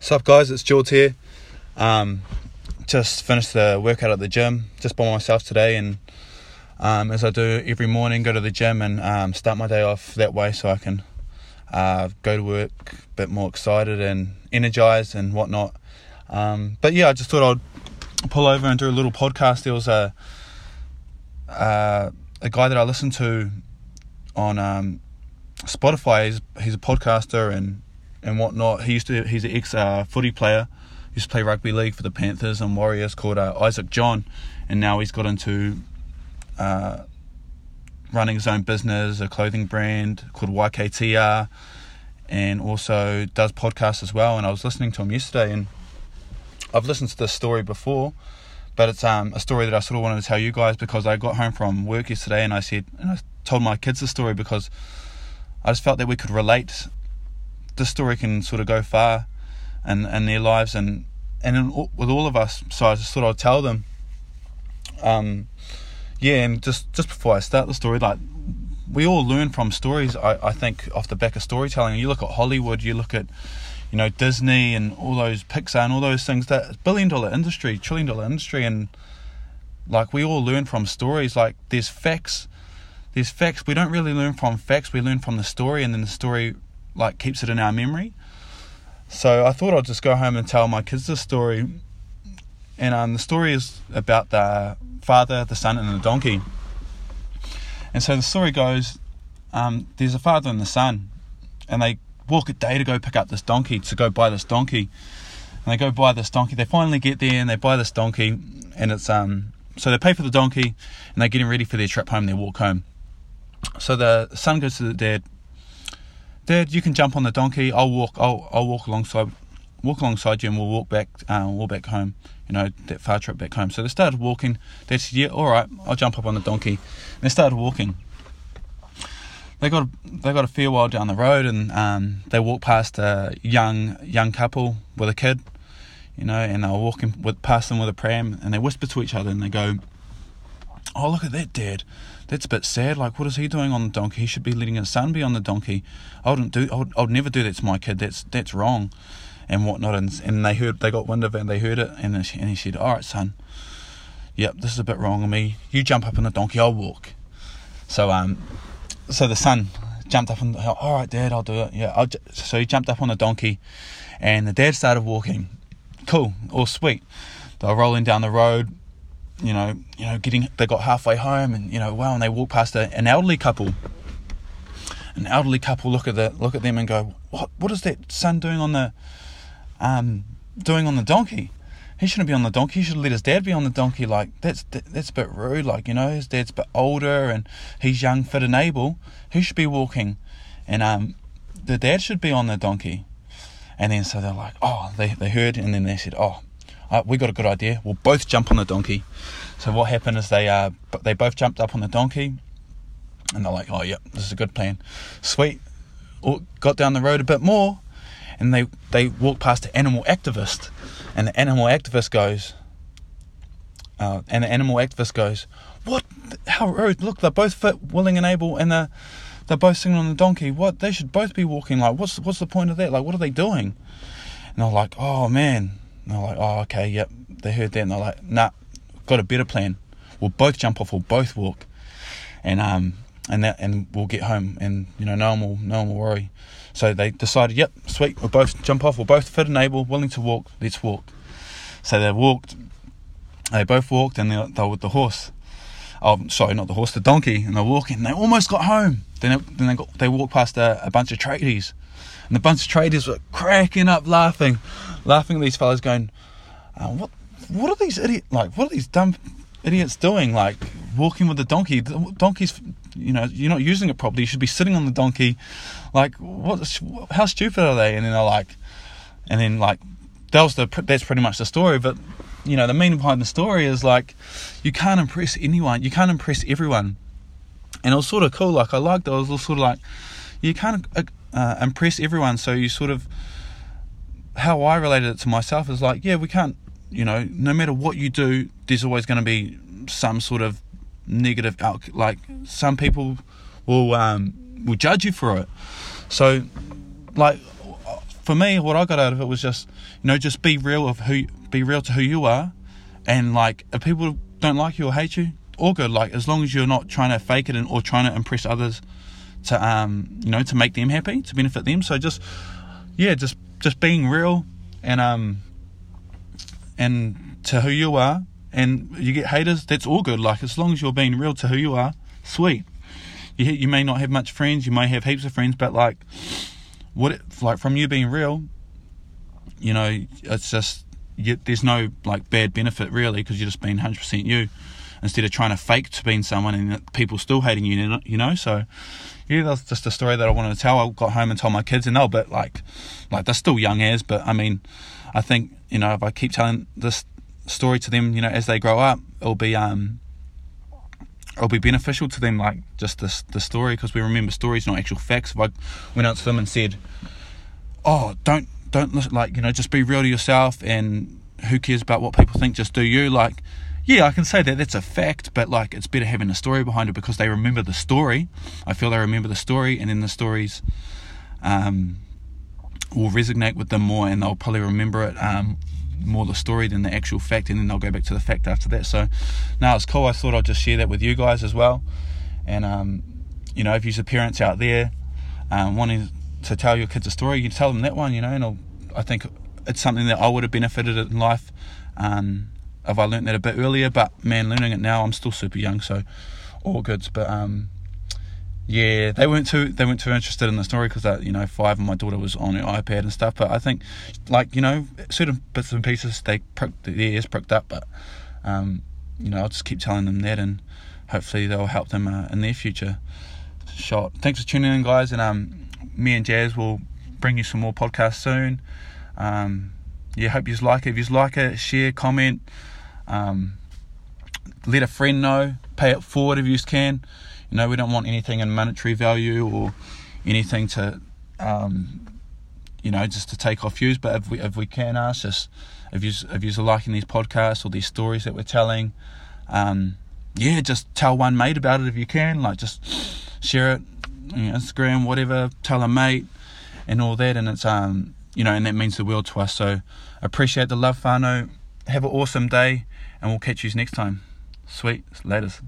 Sup guys, it's George here. Um, just finished the workout at the gym, just by myself today, and um, as I do every morning, go to the gym and um, start my day off that way, so I can uh, go to work a bit more excited and energized and whatnot. Um, but yeah, I just thought I'd pull over and do a little podcast. There was a uh, a guy that I listened to on um, Spotify. He's, he's a podcaster and and whatnot. He used to he's an ex uh, footy player. He used to play rugby league for the Panthers and Warriors. Called uh, Isaac John, and now he's got into uh, running his own business, a clothing brand called YKTR, and also does podcasts as well. And I was listening to him yesterday, and I've listened to this story before, but it's um, a story that I sort of wanted to tell you guys because I got home from work yesterday and I said, and I told my kids the story because I just felt that we could relate. This story can sort of go far in, in their lives and and in, with all of us. So I just thought I'd tell them. Um, yeah, and just just before I start the story, like we all learn from stories. I, I think off the back of storytelling. You look at Hollywood, you look at you know Disney and all those Pixar and all those things. That billion dollar industry, trillion dollar industry, and like we all learn from stories. Like there's facts, there's facts. We don't really learn from facts. We learn from the story, and then the story like keeps it in our memory. So I thought I'd just go home and tell my kids this story. And um, the story is about the father, the son, and the donkey. And so the story goes um, there's a father and the son, and they walk a day to go pick up this donkey, to go buy this donkey. And they go buy this donkey. They finally get there and they buy this donkey, and it's um. So they pay for the donkey, and they're getting ready for their trip home. They walk home. So the son goes to the dad. Dad, you can jump on the donkey. I'll walk. I'll I'll walk alongside, walk alongside you, and we'll walk back. Uh, walk back home. You know that far trip back home. So they started walking. Dad said, "Yeah, all right. I'll jump up on the donkey." And they started walking. They got they got a fair while down the road, and um, they walked past a young young couple with a kid. You know, and they were walking with past them with a pram, and they whisper to each other, and they go, "Oh, look at that, Dad." that's a bit sad. Like, what is he doing on the donkey? He should be letting his son be on the donkey. I wouldn't do. I would, I would never do that to my kid. That's that's wrong, and whatnot. And and they heard. They got wind of it. and They heard it, and and he said, "All right, son. Yep, this is a bit wrong of me. You jump up on the donkey. I'll walk." So um, so the son jumped up and all right, Dad, I'll do it. Yeah, I'll so he jumped up on the donkey, and the dad started walking. Cool, all sweet. They were rolling down the road you know, you know, getting they got halfway home, and you know, wow, and they walk past a, an elderly couple. An elderly couple look at the look at them and go, "What? What is that son doing on the, um, doing on the donkey? He shouldn't be on the donkey. He should let his dad be on the donkey. Like that's that's a bit rude. Like you know, his dad's a bit older and he's young, fit, and able. He should be walking, and um, the dad should be on the donkey." And then so they're like, "Oh, they they heard," and then they said, "Oh, uh, we got a good idea. We'll both jump on the donkey. So what happened is they uh, they both jumped up on the donkey, and they're like, "Oh, yep, this is a good plan." Sweet. Got down the road a bit more, and they they walked past an animal activist, and the animal activist goes, uh, and the animal activist goes, "What? How rude! Look, they're both fit, willing, and able, and they're they're both sitting on the donkey. What? They should both be walking. Like, what's what's the point of that? Like, what are they doing?" And they're like, "Oh man." And they're like, "Oh, okay, yep." They heard that, and they're like, "Nah." got a better plan. We'll both jump off. We'll both walk, and um, and that, and we'll get home, and you know, no one will, no one will worry. So they decided, yep, sweet. We'll both jump off. We're both fit and able, willing to walk. Let's walk. So they walked. They both walked, and they, they were with the horse. Oh, sorry, not the horse, the donkey. And they're walking. And they almost got home. Then, they, then they got they walked past a, a bunch of tradies, and the bunch of traders were cracking up, laughing, laughing at these fellas, going, uh, "What what are these idiot like? What are these dumb idiots doing? Like walking with the donkey. The donkey's, you know, you're not using it properly. You should be sitting on the donkey. Like what? How stupid are they? And then they're like, and then like that was the that's pretty much the story. But you know, the meaning behind the story is like you can't impress anyone. You can't impress everyone. And it was sort of cool. Like I liked it. I was sort of like you can't uh, impress everyone. So you sort of how I related it to myself is like, yeah, we can't you know, no matter what you do, there's always going to be some sort of negative out. Like some people will um, will judge you for it. So, like for me, what I got out of it was just, you know, just be real of who, be real to who you are, and like if people don't like you or hate you, all good. Like as long as you're not trying to fake it and or trying to impress others, to um, you know, to make them happy, to benefit them. So just, yeah, just just being real, and um, and to who you are, and you get haters. That's all good. Like as long as you're being real to who you are, sweet. You you may not have much friends, you may have heaps of friends, but like what it, like from you being real, you know, it's just you, there's no like bad benefit really because you're just being 100% you instead of trying to fake to being someone and people still hating you, you know. So yeah, that's just a story that I wanted to tell. I got home and told my kids, and they're a bit like, like they're still young as, but I mean, I think you know if I keep telling this story to them, you know, as they grow up, it'll be um, it'll be beneficial to them, like just this the story, because we remember stories, not actual facts. If I went out to them and said, "Oh, don't don't listen, like you know, just be real to yourself, and who cares about what people think? Just do you." Like, yeah, I can say that that's a fact, but like it's better having a story behind it because they remember the story. I feel they remember the story, and then the stories um, will resonate with them more, and they'll probably remember it um, more the story than the actual fact, and then they'll go back to the fact after that. So, now it's cool. I thought I'd just share that with you guys as well, and um, you know, if you're parents out there um, wanting to tell your kids a story, you tell them that one, you know, and I'll, I think it's something that I would have benefited in life um, if I learnt that a bit earlier. But man, learning it now, I'm still super young, so all goods. But um, yeah, they weren't too they weren't too interested in the story because you know five and my daughter was on her iPad and stuff. But I think like you know certain bits and pieces they pricked their ears pricked up, but um, you know I'll just keep telling them that and hopefully they'll help them uh, in their future. Shot. Thanks for tuning in, guys, and um, me and Jazz will bring you some more podcasts soon. Um, yeah, hope you like it. If you like it, share, comment, um, let a friend know, pay it forward if you can. You know, we don't want anything in monetary value or anything to, um, you know, just to take off views. But if we if we can ask, just if you if you're liking these podcasts or these stories that we're telling, um, yeah, just tell one mate about it if you can. Like just share it, Instagram, whatever. Tell a mate and all that, and it's um, you know, and that means the world to us. So appreciate the love, whānau. Have an awesome day, and we'll catch you next time. Sweet, laters.